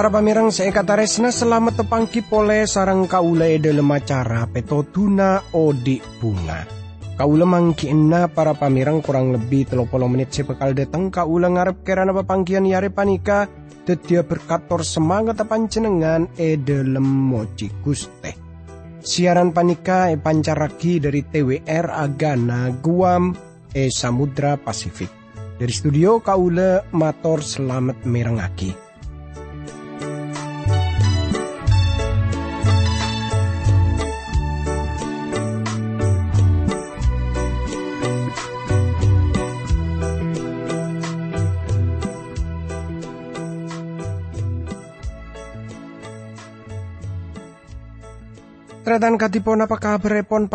Para pamirang seekataresna selamat tepangki pole sarang kaula dalam acara petotuna odi bunga. Kaula mangkienna para pamirang kurang lebih telopolo menit sepekal datang kaula ngarep kerana pangkian yare panika tetia berkator semangat pancenengan e dalam moci guste. Siaran panika e pancaraki dari TWR Agana Guam e Samudra Pasifik. Dari studio kaula mator selamat merengaki. Tretan katipon apa kabar pon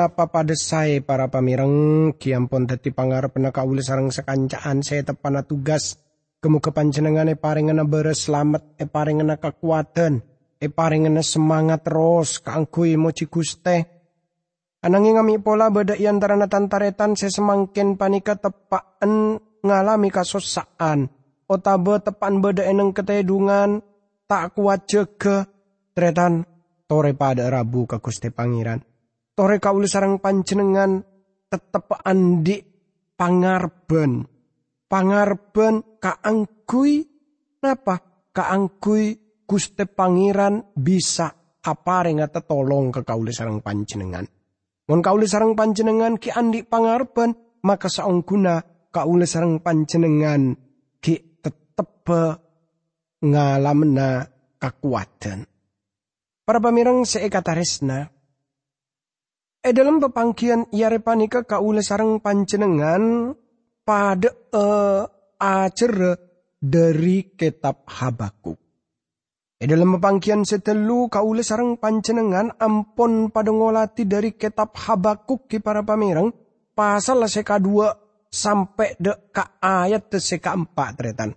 apa pada saya para pamireng? Kiampon dadi pangarep kaula sarang sekancaan saya tepana tugas. Kemu kepancenengan e paringana beres selamat e paringana kekuatan e paringana semangat terus. Kangkui moci guste ananging ngami pola beda antara saya semakin panika tepaan ngalami kasosaan otabe tepan beda eneng ketedungan tak kuat jege tretan tore pada Rabu ke Gusti Pangeran. Tore kaul sarang panjenengan tetep andi pangarben. Pangarben kaangkui napa? Kaangkui Gusti Pangeran bisa apa ngata tolong ke kaul sarang panjenengan. Mon kaul sarang panjenengan ki andi pangarben maka saungguna kaul sarang panjenengan ki tetep ngalamna kekuatan. Para pamirang seekataresna. E dalam pepangkian ia repanika kaula sarang panjenengan pada e acer dari kitab Habakuk. E dalam pepangkian setelu kaula sarang panjenengan ampon pada ngolati dari kitab Habakuk ki para pamirang pasal seka dua sampai de ka ayat seka empat tretan.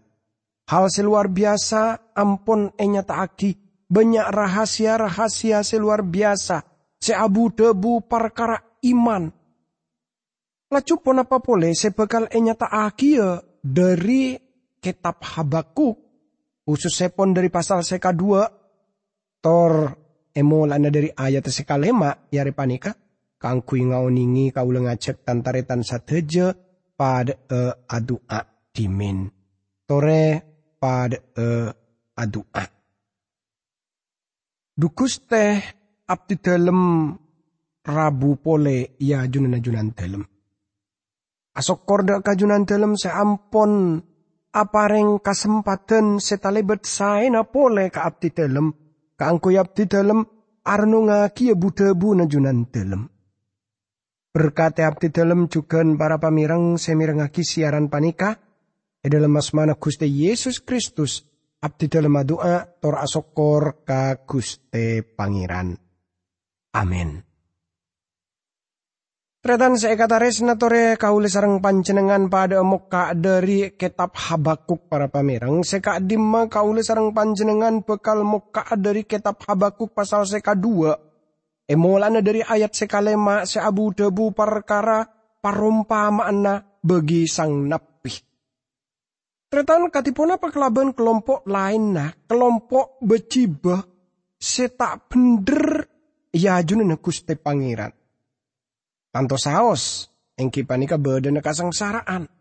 Hal seluar biasa ampun enyata aki banyak rahasia-rahasia seluar biasa. Seabu debu perkara iman. Lacu pun apa boleh sebekal enyata akia dari kitab Habakuk. Khusus sepon dari pasal seka dua. Tor emolana dari ayat seka lema yari panika. Kangkui ningi kau lengacek tantaretan sateja pada e adua dimin. Tore pada e adua. Dukus teh abdi dalem rabu pole. Ya junan junan dalem. Asok korda kajunan dalem seampon apareng kesempatan setalebet saena pole ka abdi dalem. Ka angko abdi dalem arno ngaki ya budebu na junan dalem. Berkati abdi dalem juga para pamirang semirengaki siaran panika, e dalam asmana Gusti Yesus Kristus, abdi dalam doa tor asokor ka Guste Pangeran. Amin. Tretan seekata resna tore kaule sarang pancenengan pada muka dari kitab Habakuk para pamirang. Seka dimma kaule sarang pancenengan bekal muka dari kitab Habakuk pasal seka dua. Emolana dari ayat seka lema seabu debu perkara parumpamaana bagi sang napi. Tretan katipun apa kelaban kelompok lain nah, kelompok becibah setak bener ya junina kuste pangeran. Tanto saos, engki panika badan kasangsaraan.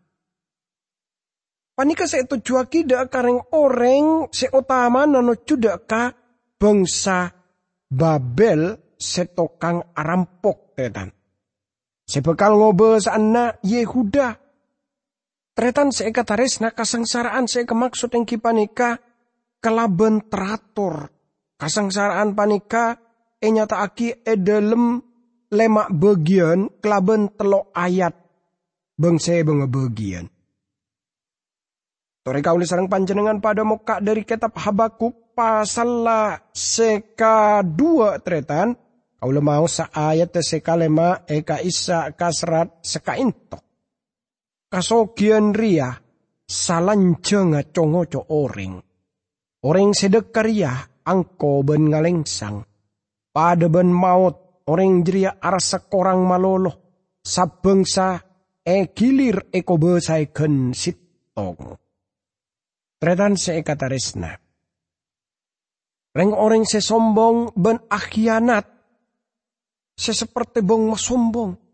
Panika se tujuaki dak kareng orang se utama nano cudak ka bangsa Babel setokang arampok tetan. Sebekal ngobe sana Yehuda Tretan saya kataris na kasangsaraan saya kemaksud yang kipanika kelaben teratur. Kasangsaraan panika enyata aki edelem lemak bagian kelaben telo ayat. Bang saya bang bagian. Tore kauli sarang panjenengan pada muka dari kitab Habakuk pasal seka dua tretan. Kau mau sa ayat seka lema eka isa kasrat seka intok kasogian ria salanjeng congoco oring. Orang sedekaria angko ben ngalengsang. Pada ben maut orang jeria arsa korang malolo. Sabengsa e gilir eko besaikeun sitong. Tretan se ekataresna. Reng orang sesombong ben akhianat. Seseperti bong sombong.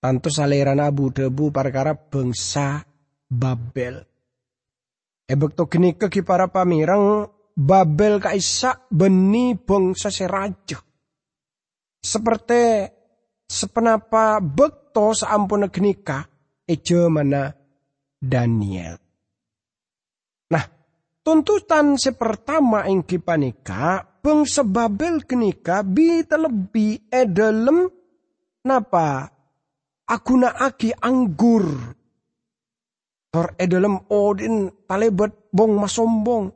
Tanto saliran abu debu perkara bangsa Babel. Ebek to geni ke para pamirang Babel kaisa beni bangsa seraja. Seperti sepenapa bekto saampun genika ejo mana Daniel. Nah, tuntutan sepertama ing panika bangsa Babel kenika bi terlebih edalem napa aku aki anggur. Tor edalem odin talebet bong masombong.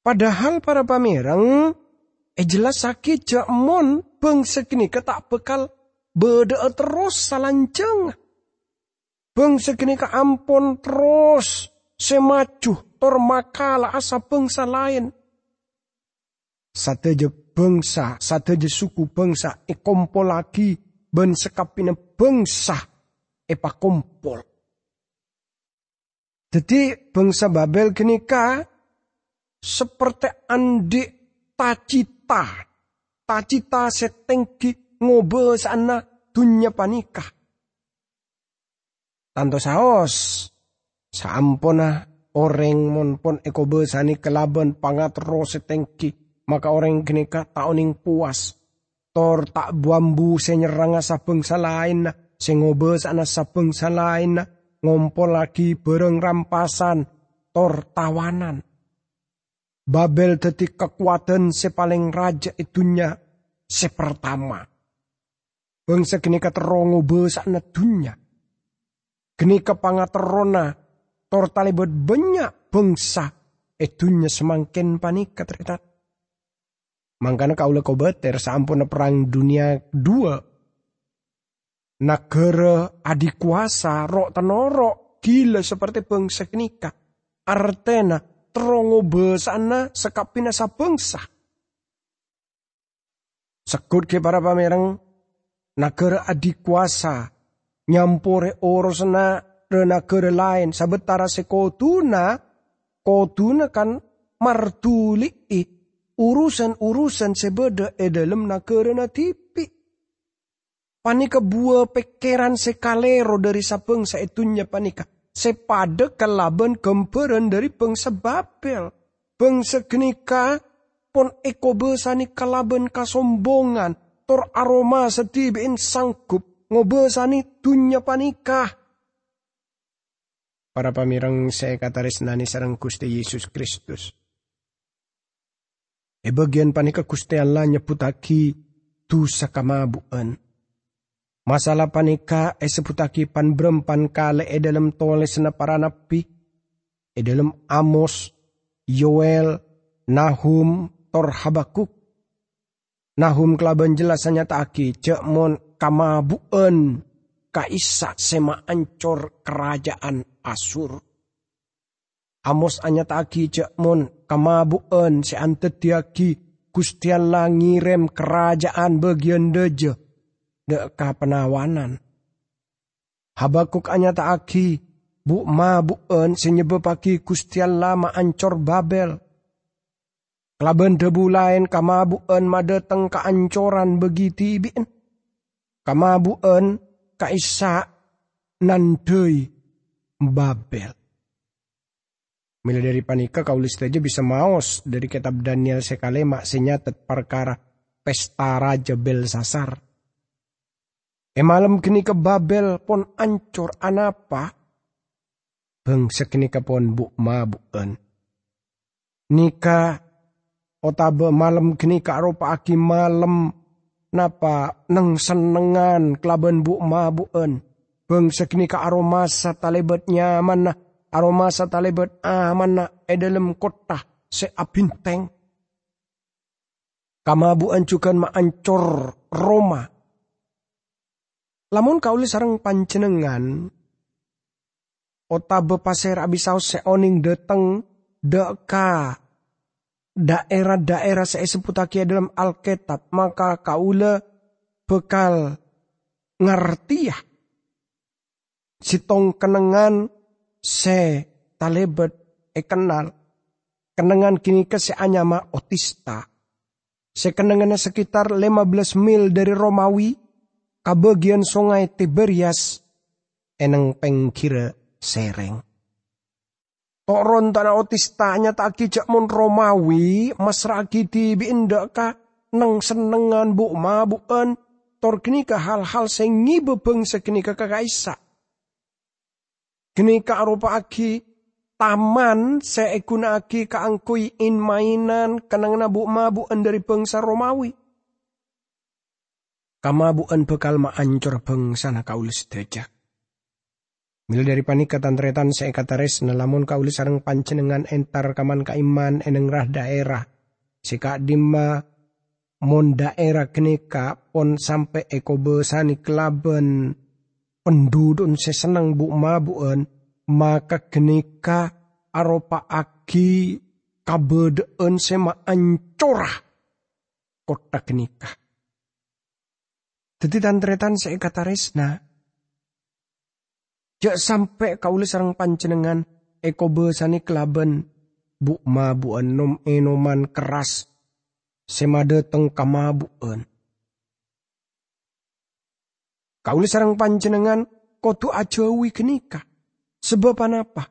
Padahal para pamerang eh jelas sakit jamon bangsa kenika tak bekal beda terus salanceng. Bangsa kenika ampun terus semacu tor makala asa bangsa lain. Sateja bangsa, sateja suku bangsa, e kompol lagi, ben sekapina bangsa, e kompol. Jadi bangsa Babel kenika seperti andi tacita, tacita setengki ngobe sana dunya panikah. Tanto saos, saampona orang mon pon eko besani kelaban pangat ro setengki maka orang kenika tauning puas. Tor tak buambu bangsa lain na, sengobes ana sa bangsa lain na, ngompol lagi bareng rampasan, tor tawanan. Babel detik kekuatan sepaling raja itunya sepertama. Bangsa kenika terongo besa ana dunya. Kenika pangaterona, tor talibet banyak bangsa itunya semangkin panik terlihat Mangkana kaulah kobeter sampun perang dunia dua. Negara adik kuasa rok tenoro gila seperti bangsa kenika. Artena terongo besana sekapina sa bangsa. Sekut ke para pamerang negara adik kuasa nyampore orosna de negara lain sabetara sekotuna kotuna kan martuli urusan-urusan sebeda e dalam na tipi. Panika buah pekeran sekalero dari sapeng saitunya panika. Sepada kalaban kemperan dari bangsa Babel. Bangsa genika pon eko besani kalaban kasombongan. Tor aroma setibin sangkup ngobesani dunya panikah. Para pamirang saya kata resnani sarang Gusti Yesus Kristus E bagian panika kuste Allah nyeputaki tu sakamabuan. Masalah panika e seputaki pan berempan kale e dalam toles na para napi. E dalam Amos, Yoel, Nahum, Tor Habakuk. Nahum kelaban jelasannya taki cek mon kamabuan kaisa sema ancor kerajaan Asur. Amos anyat aki cek mon kamabuan si antetiaki Gusti Allah ngirem kerajaan bagian deje deka penawanan. Habakuk anyat aki bu mabuan si nyebepaki Gusti Allah ma ancor Babel. Kelaban debu lain kamabuan madeteng keancoran begiti bin. Kamabuan kaisa nandei Babel. Mila dari panika kaulis saja bisa maos dari kitab Daniel sekalema senyatet perkara pesta Raja Belsasar. E malam kini ke Babel pon ancur anapa. Bangsa kini ke pon bu mabuan. Nika otabe malam kini ke aropa aki malam napa neng senengan kelaban bu mabuan. Bangsa kini ke aromasa talebat nyaman nah aroma sa talibet amana e dalam kota se apinteng. Kamabu ancukan maancor Roma. Lamun kauli sarang pancenengan, otabe pasir abisau seoning deteng deka daerah-daerah saya seputaki dalam Alkitab, maka kaula bekal ngerti ya. Sitong kenengan se talebet e kenal kenangan kini ke seanyama otista. Sekenangannya sekitar 15 mil dari Romawi, kabagian sungai Tiberias, eneng pengkira sereng. Toron tanah otistanya tak kijak mon Romawi, masraki di binda ka, neng senengan bu mabuan, tor kini ke hal-hal sengi bebeng sekini ke kakaisa. Arupa aki taman seekuna aki kaangkui in mainan kenang nabu mabuan dari bangsa Romawi. Kamabuan bekal maancur bangsa na kaulis dejak. Mila dari panika tantretan seekatares nelamun kaulis sarang pancenengan entar kaman kaiman eneng rah daerah. Sika dimma mon daerah kenika pon sampai eko besani kelaben pendudun sesenang bu mabuan maka kenika aropa aki kabedeen sema ancorah kota kenika. Jadi tantretan saya kata resna. Jak sampai kaulah sarang pancenengan eko besani kelaben bu mabuan nom enoman keras semade teng kamabuan. Kaulah sarang pancenengan kotu ajawi kenika. Sebab apa?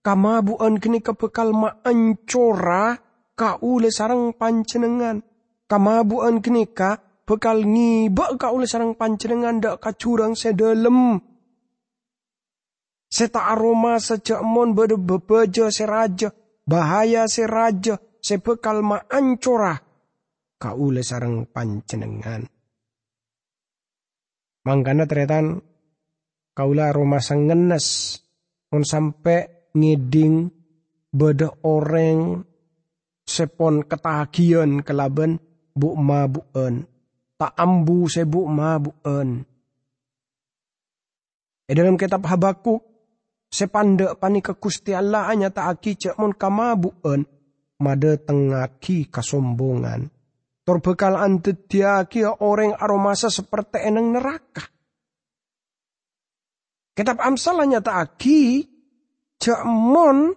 Kamabuan kini kebekal maancora kaule sarang pancenengan. Kamabuan kini ka bekal ngibak kaule sarang pancenengan dak kacurang sedalem. Seta aroma sejak mon bede bebeja seraja, bahaya seraja, sebekal maancora kaule sarang pancenengan. Mangkana teretan kaula aroma sangenes on sampai ngeding beda orang sepon ketagian kelaben bu mabuen tak ambu sebu mabuen e dalam kitab Habakuk sepande pani ke Gusti Allah hanya tak aki cek mon kamabuen made tengaki kasombongan tor bekal antediaki orang aromasa seperti eneng neraka Kitab Amsal hanya aki jamon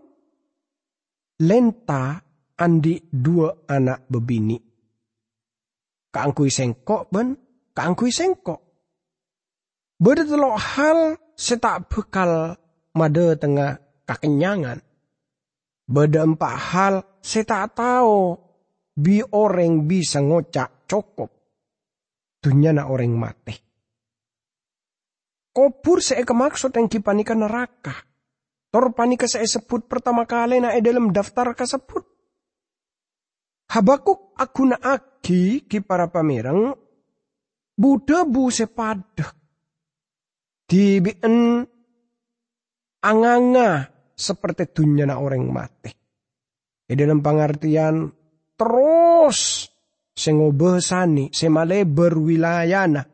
lenta andi dua anak bebini. Kaangkui sengkok ben, kaangkui sengkok. Beda telok hal setak bekal made tengah kakenyangan. Beda empat hal setak tahu bi orang bisa ngocak cukup. Dunia na orang mati. Kopur saya kemaksud yang kipanika neraka. Tor panika saya sebut pertama kali na e dalam daftar kasebut. Habakuk aku na aki ki para pamirang. Buddha bu sepadak. Dibien anganga seperti dunia na orang mati. E dalam pengertian terus sengobesani semale berwilayana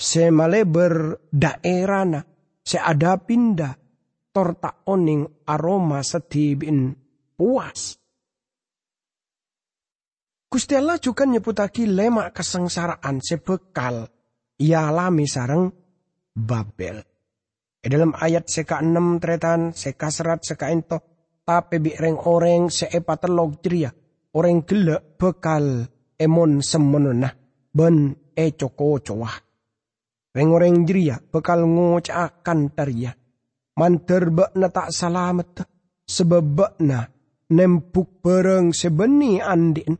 se male berdaerana, se ada pindah, torta oning aroma setibin puas. Gusti Allah juga nyebutaki lemak kesengsaraan sebekal ia alami sarang Babel. E dalam ayat seka enam tretan seka serat seka ento tapi reng orang seepa telok jeria orang gelek bekal emon semenunah ben e coko cowah. Reng-reng jeria bekal ngocakan taria. Manter na tak salamet. Sebab na nempuk bereng sebeni andin.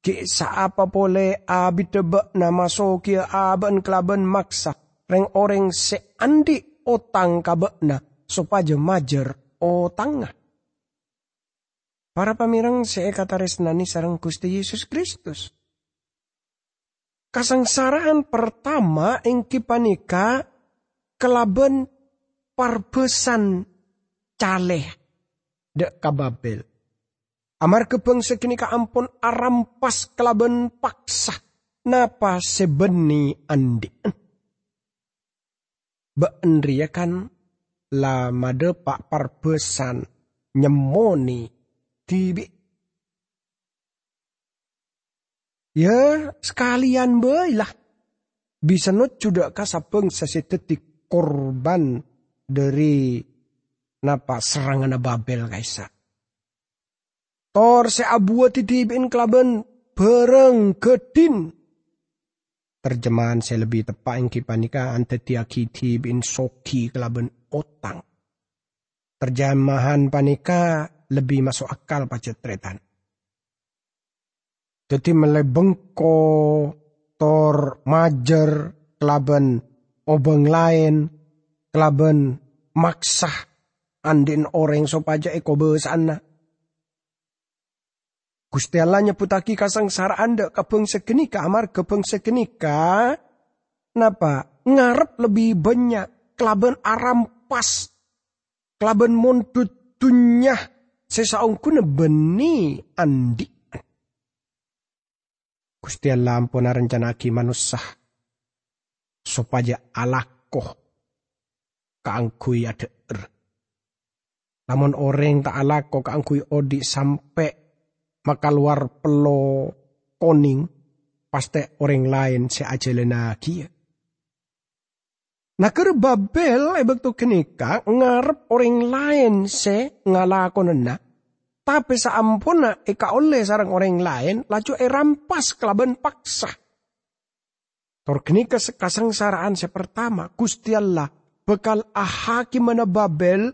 Ki apa pole abit na masoki aban kelaban maksa. Reng orang se andi otang na supaya majer otangah. Para pamirang seekataris nani sarang Gusti Yesus Kristus Kasangsaraan pertama ing kipanika kelaben parbesan caleh dek kababel. Amar kebeng sekinika ampun arampas kelaben paksa napa sebeni andi. Beendria kan la made pak parbesan nyemoni tibi Ya sekalian lah. Bisa not juga kasabeng sesetetik korban dari napa serangan Babel kaisa. Tor se abua titipin kelaban bereng gedin. Terjemahan saya lebih tepat yang kipanika ante kiti bin soki kelaban otang. Terjemahan panika lebih masuk akal pacetretan. Jadi melebengko tor majer kelaban obeng lain kelaban maksah andin orang sopaja eko besana. Gusti Allah nyeputaki kasangsara anda kebeng segenika amar kebeng segenika. Napa? Ngarep lebih banyak kelaban aram pas. Kelaban mondut dunya sesaung kuna beni andi. Gusti Allah ampun rencanaki manusah. Sopaja alakoh kaangkui ada er. Namun orang tak alako kaangkui odi sampai maka luar pelo koning pasti orang lain se ajelena kia. Ker Babel ebek tu kenika ngarep orang lain se ngalakonena. Tapi saampuna eka oleh sarang orang lain laju e rampas kelaban paksa. Tor kenika saraan se pertama Gusti Allah bekal ahaki mana Babel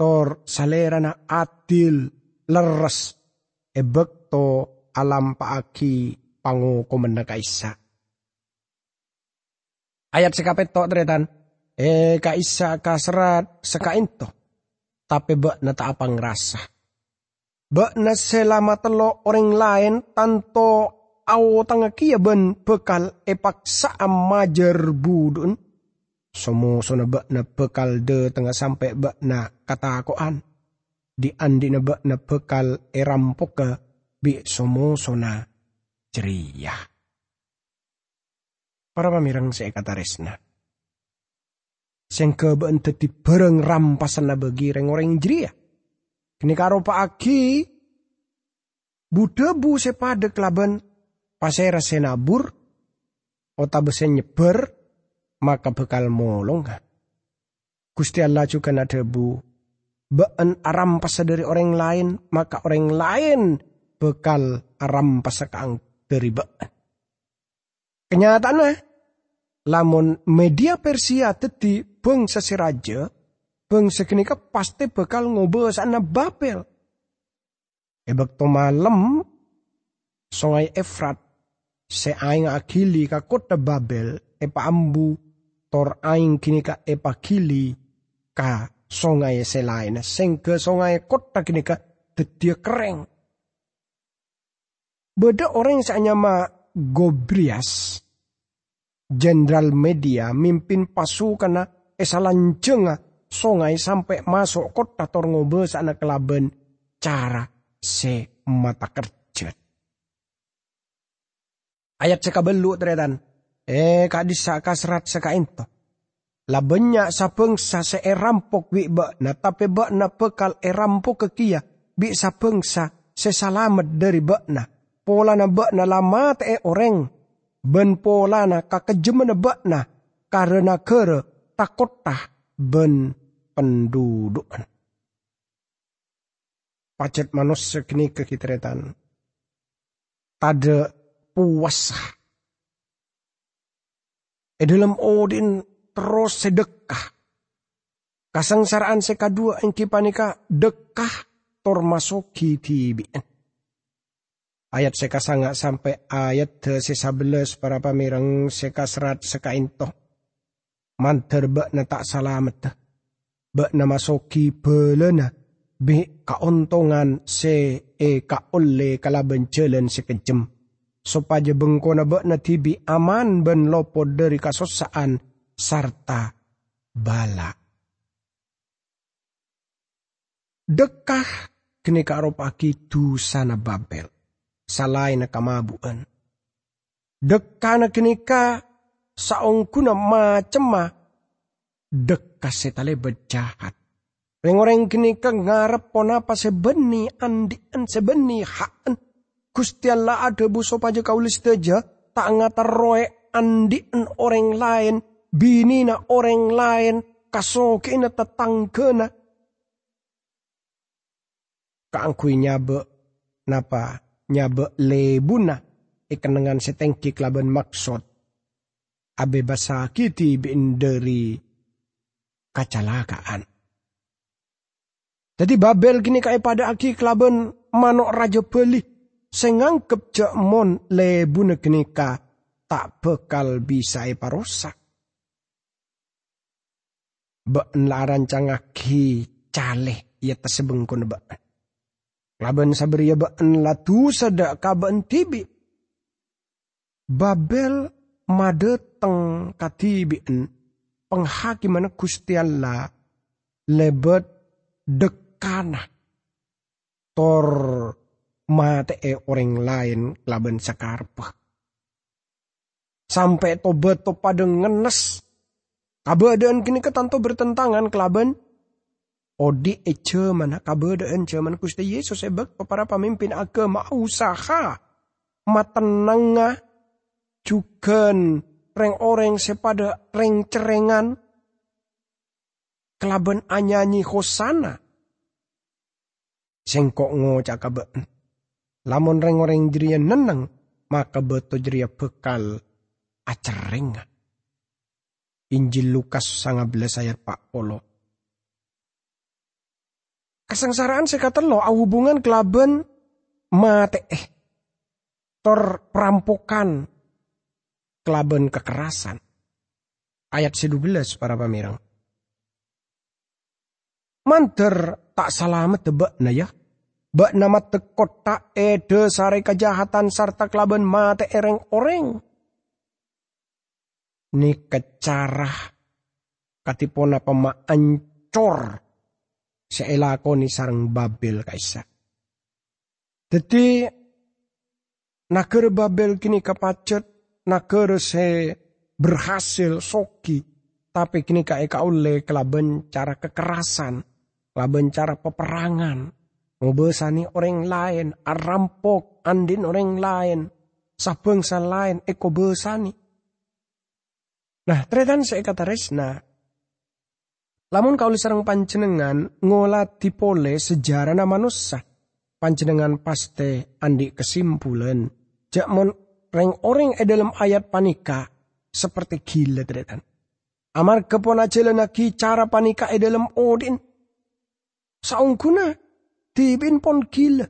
tor salerana adil leres ebek to alam paaki pangu komenda kaisa. Ayat sekapet to tretan. E kaisa kasrat sekainto. Tapi bak na ta apa ngerasa. Bak na selama telo orang lain tanto tanga kia ben bekal epak saam majer budun. Somo sona bak na bekal de tengah sampai bak na kata koan di andi na pekal erampoka bi somosona ceria. Para pamirang ekataresna. Sengke ba di bareng rampasan bagi reng-orang jeria. Kini karo pa aki budebu sepada kelaban pasera senabur ota besen nyeber maka bekal molong. Gusti Allah juga na debu been arampas dari orang lain, maka orang lain bekal arampas kang dari been. Kenyataannya, lamun media Persia teti bangsa si raja, bangsa kenika pasti bekal ngobrol sana Babel. Ebek to malam, songai Efrat, se aing akili ka kota Babel, epa ambu, tor aing kini ka epa kili ka songai selain sengke songai kota kini ka tetia kereng. Beda orang yang ma Gobrias, jenderal media mimpin pasukan esalan jenga songai sampai masuk kota torngobe sana kelaben cara se mata kerja. Ayat sekabelu teredan. Eh kadisa kasrat sekainto banyak sapengsa sa erampok bi ba na tapi ba na pekal erampok kekia bi sapengsa sesalamat dari ba na. Pola na ba na lama te orang. Ben pola na kakejem na ba na karena kere takotah ben pendudukan. Pacet manusia kini kekitretan. Tada puasa. E dalam odin terus sedekah. Kasangsaraan sekadua yang kipanika dekah tormasoki tibien. Ayat seka sangat sampai ayat sesabelas para pamirang seka serat seka into. Manter bak na tak salamet. Bak na masoki belena. Bi kaontongan se e ka ole kalaban jalan sekejem. Supaya bengkona bak na tibi aman ben lopo dari kasosaan sarta bala. Dekah kini karopaki tu sana Babel. Salai na kamabuan. Dekah na kini ka saong kuna macema. Dekah setale berjahat. Reng-orang kini ka ngarep ponapa sebeni andian sebeni haan. Gusti Allah ada buso paja kaulis teja. Tak ngatar roe andian orang lain bini na orang lain, kasoke na tatangke na. Kaangkui nyabe napa nyabe lebuna ikenengan setengki kelaban maksud abe basa kiti bin dari kacelakaan. Jadi Babel gini kaya pada aki kelaban manok raja beli sengangkep cek mon lebuna gini ka tak bekal bisa parosak. Baan laran cangaki caleh ia tersebengkun baan. Laban sabria baan latu sada kaban tibi Babel madeteng katibien penghakiman Gusti Allah lebet dekana tor mate e orang lain laban sakarpa. Sampai tobat to pada ngenes. Kabadaan kini ketanto bertentangan kelaban. Odi e mana kabadaan cuman Gusti Yesus ebek para pemimpin agama usaha. Matenengah juga reng orang sepada reng cerengan kelaban anyanyi hosana. Sengkok ngocak kabe. Lamun reng orang jeria neneng maka beto jeria bekal acereng. Injil Lukas sangat belas ayat Pak Polo. Kesengsaraan sekatan lo hubungan kelaban mate eh tor perampokan kelaban kekerasan. Ayat 12 para pamirang. Manter tak selamat tebak na ya. Bak nama tekot tak ede sare kejahatan serta kelaban mate ereng oreng. Ni kecarah katipona pema ancor seelakoni sarang Babel kaisa. Jadi naker Babel kini kepacet nakere se berhasil soki tapi kini ka eka oleh kelaben cara kekerasan kelaben cara peperangan ngobesani orang lain arampok andin orang lain sabengsa lain eko besani nah tretan saya kata resna lamun kau sarang pancenengan ngolah tipole sejarah nama nusa pancenengan paste andi kesimpulan jakmon reng orang e dalam ayat panika seperti gila teretan. Amar kepona lagi cara panika e dalam odin. Saungkuna tibin pon gila.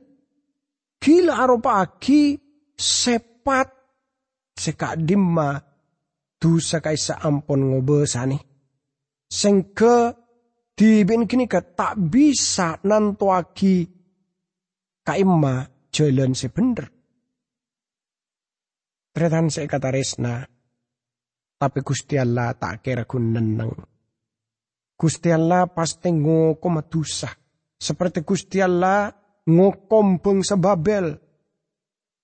Gila aropa aki sepat seka dimma dosa kaisa ampon ngobesani. Sengke tibin kini ke tak bisa nanto aki kaima jalan sebener. Tretan saya kata resna. Tapi Gusti Allah tak kira neneng. Gusti Allah pasti ngoko madusa. Seperti Gusti Allah ngokom bangsa Babel.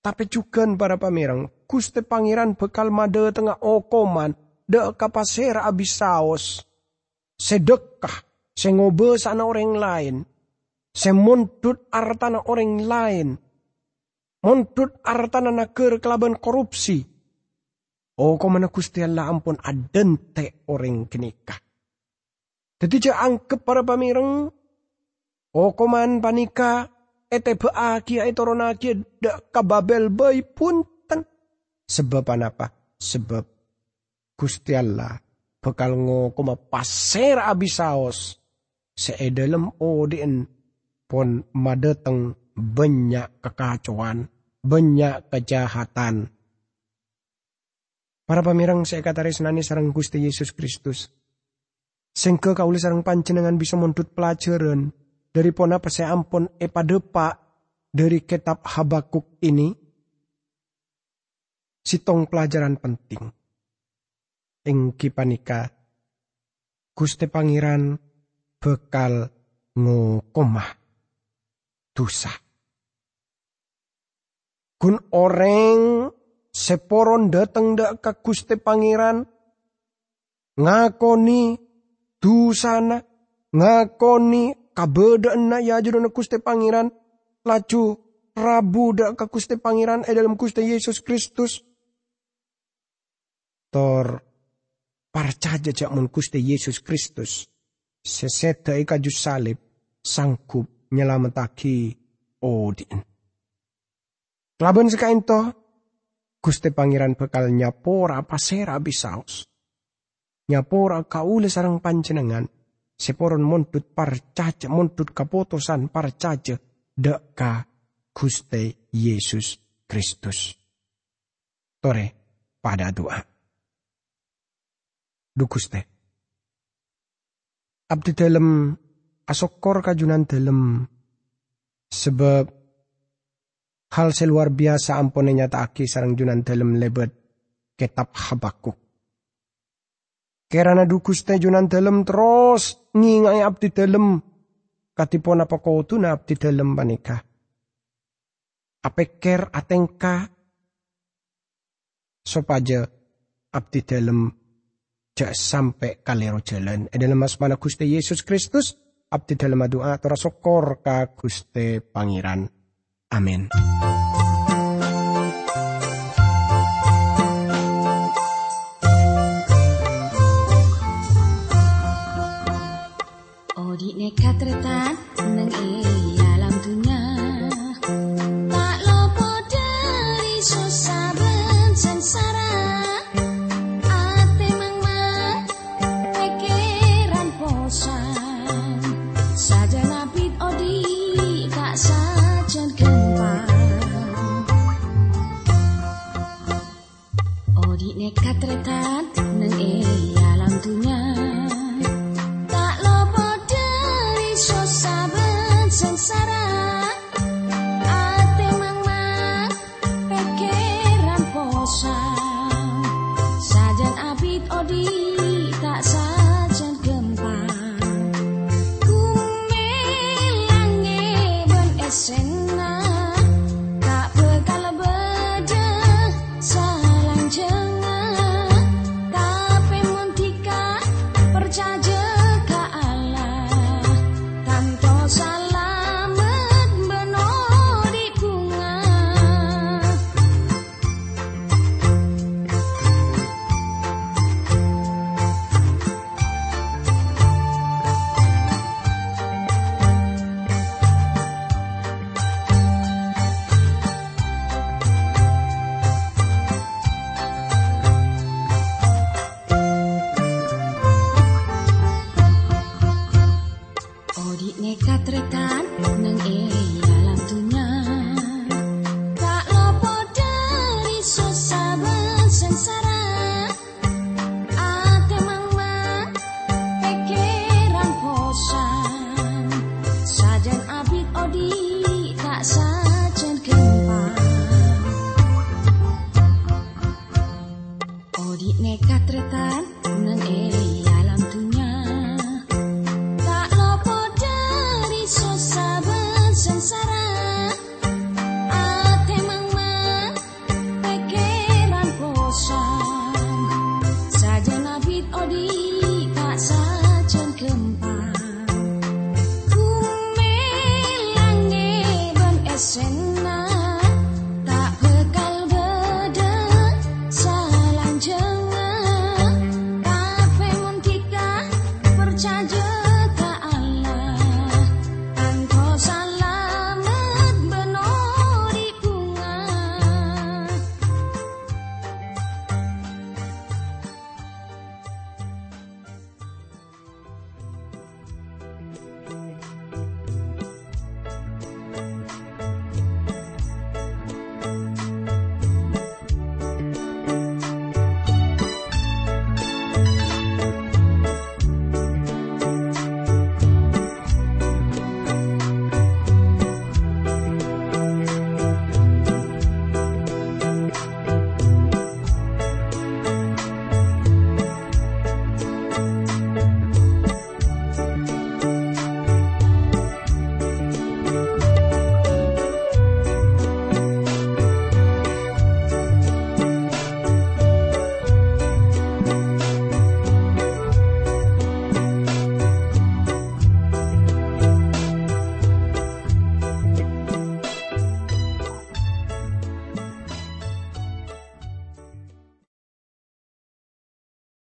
Tapi juga para pamirang, Gusti Pangeran bekal made tengah okoman, de kapasir abis saos. Sedekah, sengobe sana orang lain. Semuntut artana orang lain Montut artana naker kelaban korupsi. Oh kau mana Gusti Allah ampun adente orang kenikah. Jadi jangan angkep para pamireng. Oh koman panika ete baaki ay toronaki da kababel bay punten. Sebab apa? Sebab Gusti Allah bekal ngo kuma pasir abisaos. Seedalem odin pon madeteng banyak kekacauan, banyak kejahatan. Para pamirang saya kata resnani sarang Gusti Yesus Kristus. Sengke kaulis sarang pancenengan bisa montut pelajaran dari pona saya ampun epa depa dari kitab Habakuk ini. Sitong pelajaran penting. Engki panika Gusti Pangeran bekal ngokomah dosa. Kun orang seporon dateng dak ke Gusti Pangeran ngakoni dusana ngakoni kabedaan na ya judona Gusti Pangeran laju rabu dak ke Gusti Pangeran eh dalam Gusti Yesus Kristus tor parcaja jak mun Gusti Yesus Kristus seseta ika salib sangkup nyelametaki odin. Kelaban sekainto, Gusti Pangeran bakal nyapora pasera bisaus. Nyapora kaule sarang panjenengan. Seporon montut parcaca, montut kapotosan parcaca. Deka Gusti Yesus Kristus. Tore pada doa. Dukuste. Abdi dalam asokor kajunan dalam sebab Hal seluar biasa ampun nyata sarang junan dalam lebet kitab Habakuk. Kerana dukus teh junan dalam terus ngingai abdi dalam katipon apa kau tu abdi dalam panika. Apeker atengka sopaja abdi dalam jak sampai kalero jalan. Adalah mas mana Gusti Yesus Kristus abdi dalam doa terasokor ka Gusti Pangeran. Amin.